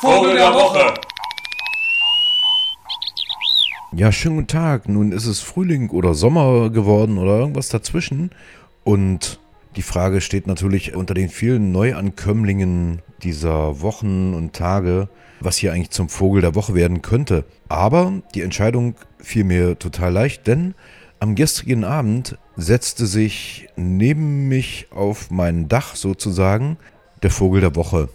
Vogel der Woche. Ja, schönen guten Tag. Nun ist es Frühling oder Sommer geworden oder irgendwas dazwischen. Und die Frage steht natürlich unter den vielen Neuankömmlingen dieser Wochen und Tage, was hier eigentlich zum Vogel der Woche werden könnte. Aber die Entscheidung fiel mir total leicht, denn am gestrigen Abend setzte sich neben mich auf mein Dach sozusagen der Vogel der Woche.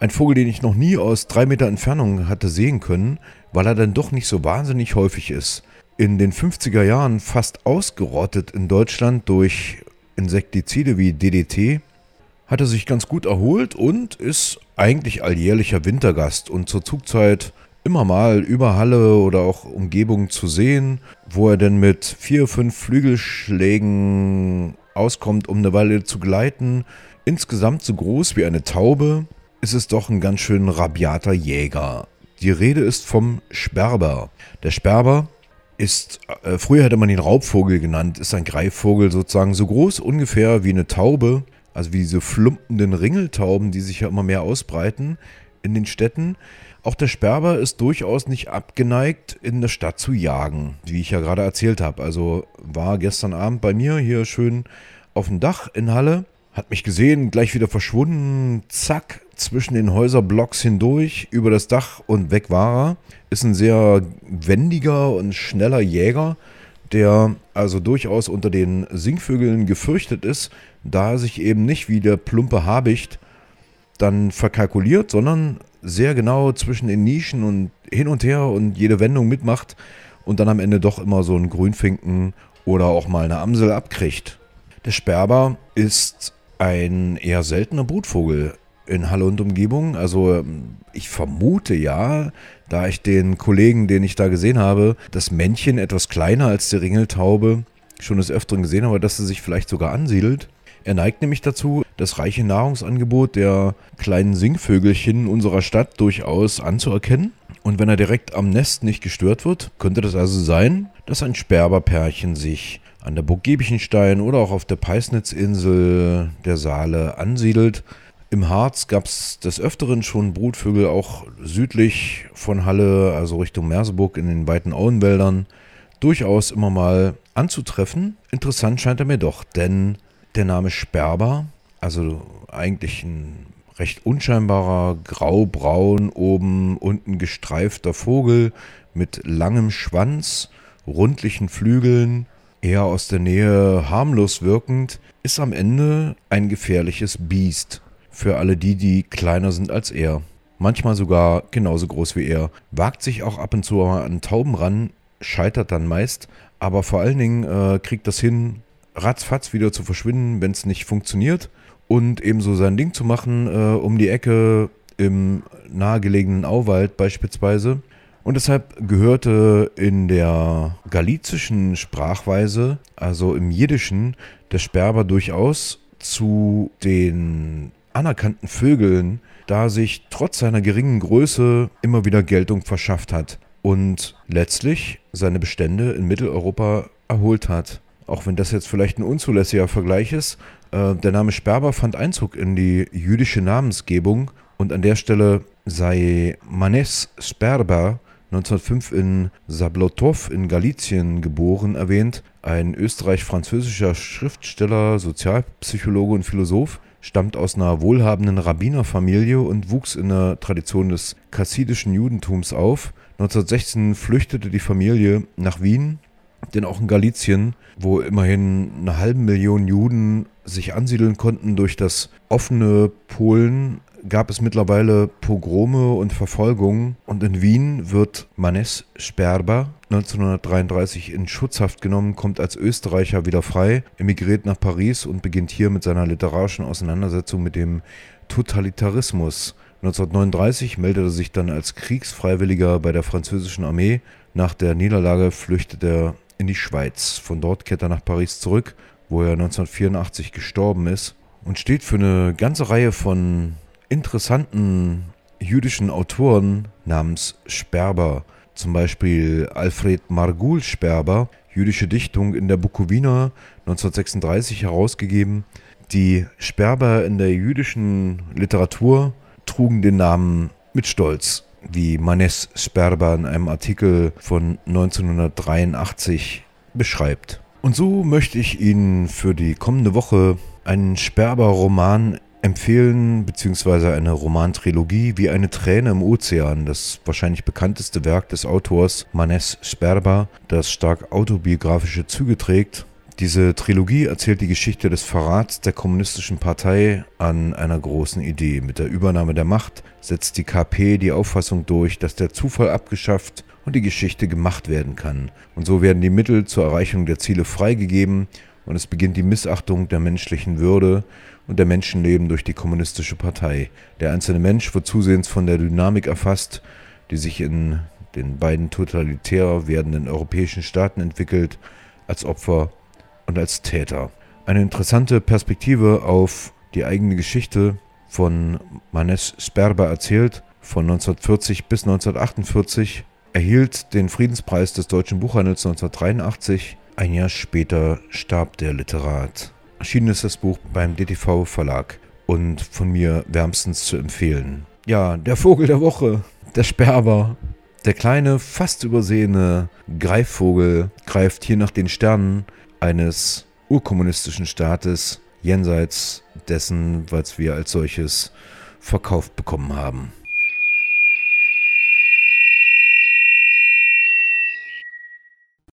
Ein Vogel, den ich noch nie aus drei Meter Entfernung hatte sehen können, weil er dann doch nicht so wahnsinnig häufig ist. In den 50er Jahren fast ausgerottet in Deutschland durch Insektizide wie DDT, hat er sich ganz gut erholt und ist eigentlich alljährlicher Wintergast und zur Zugzeit immer mal über Halle oder auch Umgebung zu sehen, wo er denn mit vier, fünf Flügelschlägen auskommt, um eine Weile zu gleiten. Insgesamt so groß wie eine Taube, ist es doch ein ganz schön rabiater Jäger. Die Rede ist vom Sperber. Der Sperber ist, äh, früher hätte man ihn Raubvogel genannt, ist ein Greifvogel sozusagen so groß ungefähr wie eine Taube, also wie diese flumpenden Ringeltauben, die sich ja immer mehr ausbreiten in den Städten. Auch der Sperber ist durchaus nicht abgeneigt, in der Stadt zu jagen, wie ich ja gerade erzählt habe. Also war gestern Abend bei mir hier schön auf dem Dach in Halle, hat mich gesehen, gleich wieder verschwunden, zack, zwischen den Häuserblocks hindurch, über das Dach und weg war er. Ist ein sehr wendiger und schneller Jäger, der also durchaus unter den Singvögeln gefürchtet ist, da er sich eben nicht wie der plumpe Habicht dann verkalkuliert, sondern sehr genau zwischen den Nischen und hin und her und jede Wendung mitmacht und dann am Ende doch immer so einen Grünfinken oder auch mal eine Amsel abkriegt. Der Sperber ist ein eher seltener Brutvogel in Halle und Umgebung. Also ähm, ich vermute ja, da ich den Kollegen, den ich da gesehen habe, das Männchen etwas kleiner als die Ringeltaube schon des Öfteren gesehen habe, dass sie sich vielleicht sogar ansiedelt. Er neigt nämlich dazu, das reiche Nahrungsangebot der kleinen Singvögelchen unserer Stadt durchaus anzuerkennen. Und wenn er direkt am Nest nicht gestört wird, könnte das also sein, dass ein Sperberpärchen sich an der Burg Giebichenstein oder auch auf der Peisnitzinsel der Saale ansiedelt. Im Harz gab es des Öfteren schon Brutvögel auch südlich von Halle, also Richtung Merseburg in den weiten Auenwäldern, durchaus immer mal anzutreffen. Interessant scheint er mir doch, denn der Name Sperber, also eigentlich ein recht unscheinbarer graubraun oben unten gestreifter Vogel mit langem Schwanz, rundlichen Flügeln, eher aus der Nähe harmlos wirkend, ist am Ende ein gefährliches Biest für alle die, die kleiner sind als er. Manchmal sogar genauso groß wie er. Wagt sich auch ab und zu an Tauben ran, scheitert dann meist, aber vor allen Dingen äh, kriegt das hin, ratzfatz wieder zu verschwinden, wenn es nicht funktioniert und ebenso sein Ding zu machen äh, um die Ecke im nahegelegenen Auwald beispielsweise. Und deshalb gehörte in der galizischen Sprachweise, also im Jiddischen, der Sperber durchaus zu den anerkannten Vögeln, da sich trotz seiner geringen Größe immer wieder Geltung verschafft hat und letztlich seine Bestände in Mitteleuropa erholt hat. Auch wenn das jetzt vielleicht ein unzulässiger Vergleich ist, äh, der Name Sperber fand Einzug in die jüdische Namensgebung und an der Stelle sei Manes Sperber 1905 in Sablotow in Galizien geboren erwähnt, ein österreich-französischer Schriftsteller, Sozialpsychologe und Philosoph, stammt aus einer wohlhabenden Rabbinerfamilie und wuchs in der Tradition des chassidischen Judentums auf. 1916 flüchtete die Familie nach Wien, denn auch in Galizien, wo immerhin eine halbe Million Juden sich ansiedeln konnten durch das offene Polen, gab es mittlerweile Pogrome und Verfolgungen. Und in Wien wird Manes Sperber 1933 in Schutzhaft genommen, kommt als Österreicher wieder frei, emigriert nach Paris und beginnt hier mit seiner literarischen Auseinandersetzung mit dem Totalitarismus. 1939 meldete er sich dann als Kriegsfreiwilliger bei der französischen Armee. Nach der Niederlage flüchtet er in die Schweiz. Von dort kehrt er nach Paris zurück, wo er 1984 gestorben ist und steht für eine ganze Reihe von interessanten jüdischen Autoren namens Sperber. Zum Beispiel Alfred Margul Sperber, jüdische Dichtung in der Bukowina 1936 herausgegeben. Die Sperber in der jüdischen Literatur trugen den Namen mit Stolz, wie Manes Sperber in einem Artikel von 1983 beschreibt. Und so möchte ich Ihnen für die kommende Woche einen Sperber-Roman empfehlen, beziehungsweise eine Romantrilogie wie eine Träne im Ozean, das wahrscheinlich bekannteste Werk des Autors Manes Sperber, das stark autobiografische Züge trägt. Diese Trilogie erzählt die Geschichte des Verrats der kommunistischen Partei an einer großen Idee. Mit der Übernahme der Macht setzt die KP die Auffassung durch, dass der Zufall abgeschafft und die Geschichte gemacht werden kann. Und so werden die Mittel zur Erreichung der Ziele freigegeben und es beginnt die Missachtung der menschlichen Würde und der Menschenleben durch die kommunistische Partei. Der einzelne Mensch wird zusehends von der Dynamik erfasst, die sich in den beiden totalitär werdenden europäischen Staaten entwickelt, als Opfer und als Täter. Eine interessante Perspektive auf die eigene Geschichte von Manes Sperber erzählt, von 1940 bis 1948, erhielt den Friedenspreis des Deutschen Buchhandels 1983 ein Jahr später starb der Literat. Erschienen ist das Buch beim DTV Verlag und von mir wärmstens zu empfehlen. Ja, der Vogel der Woche, der Sperber. Der kleine, fast übersehene Greifvogel greift hier nach den Sternen eines urkommunistischen Staates jenseits dessen, was wir als solches verkauft bekommen haben.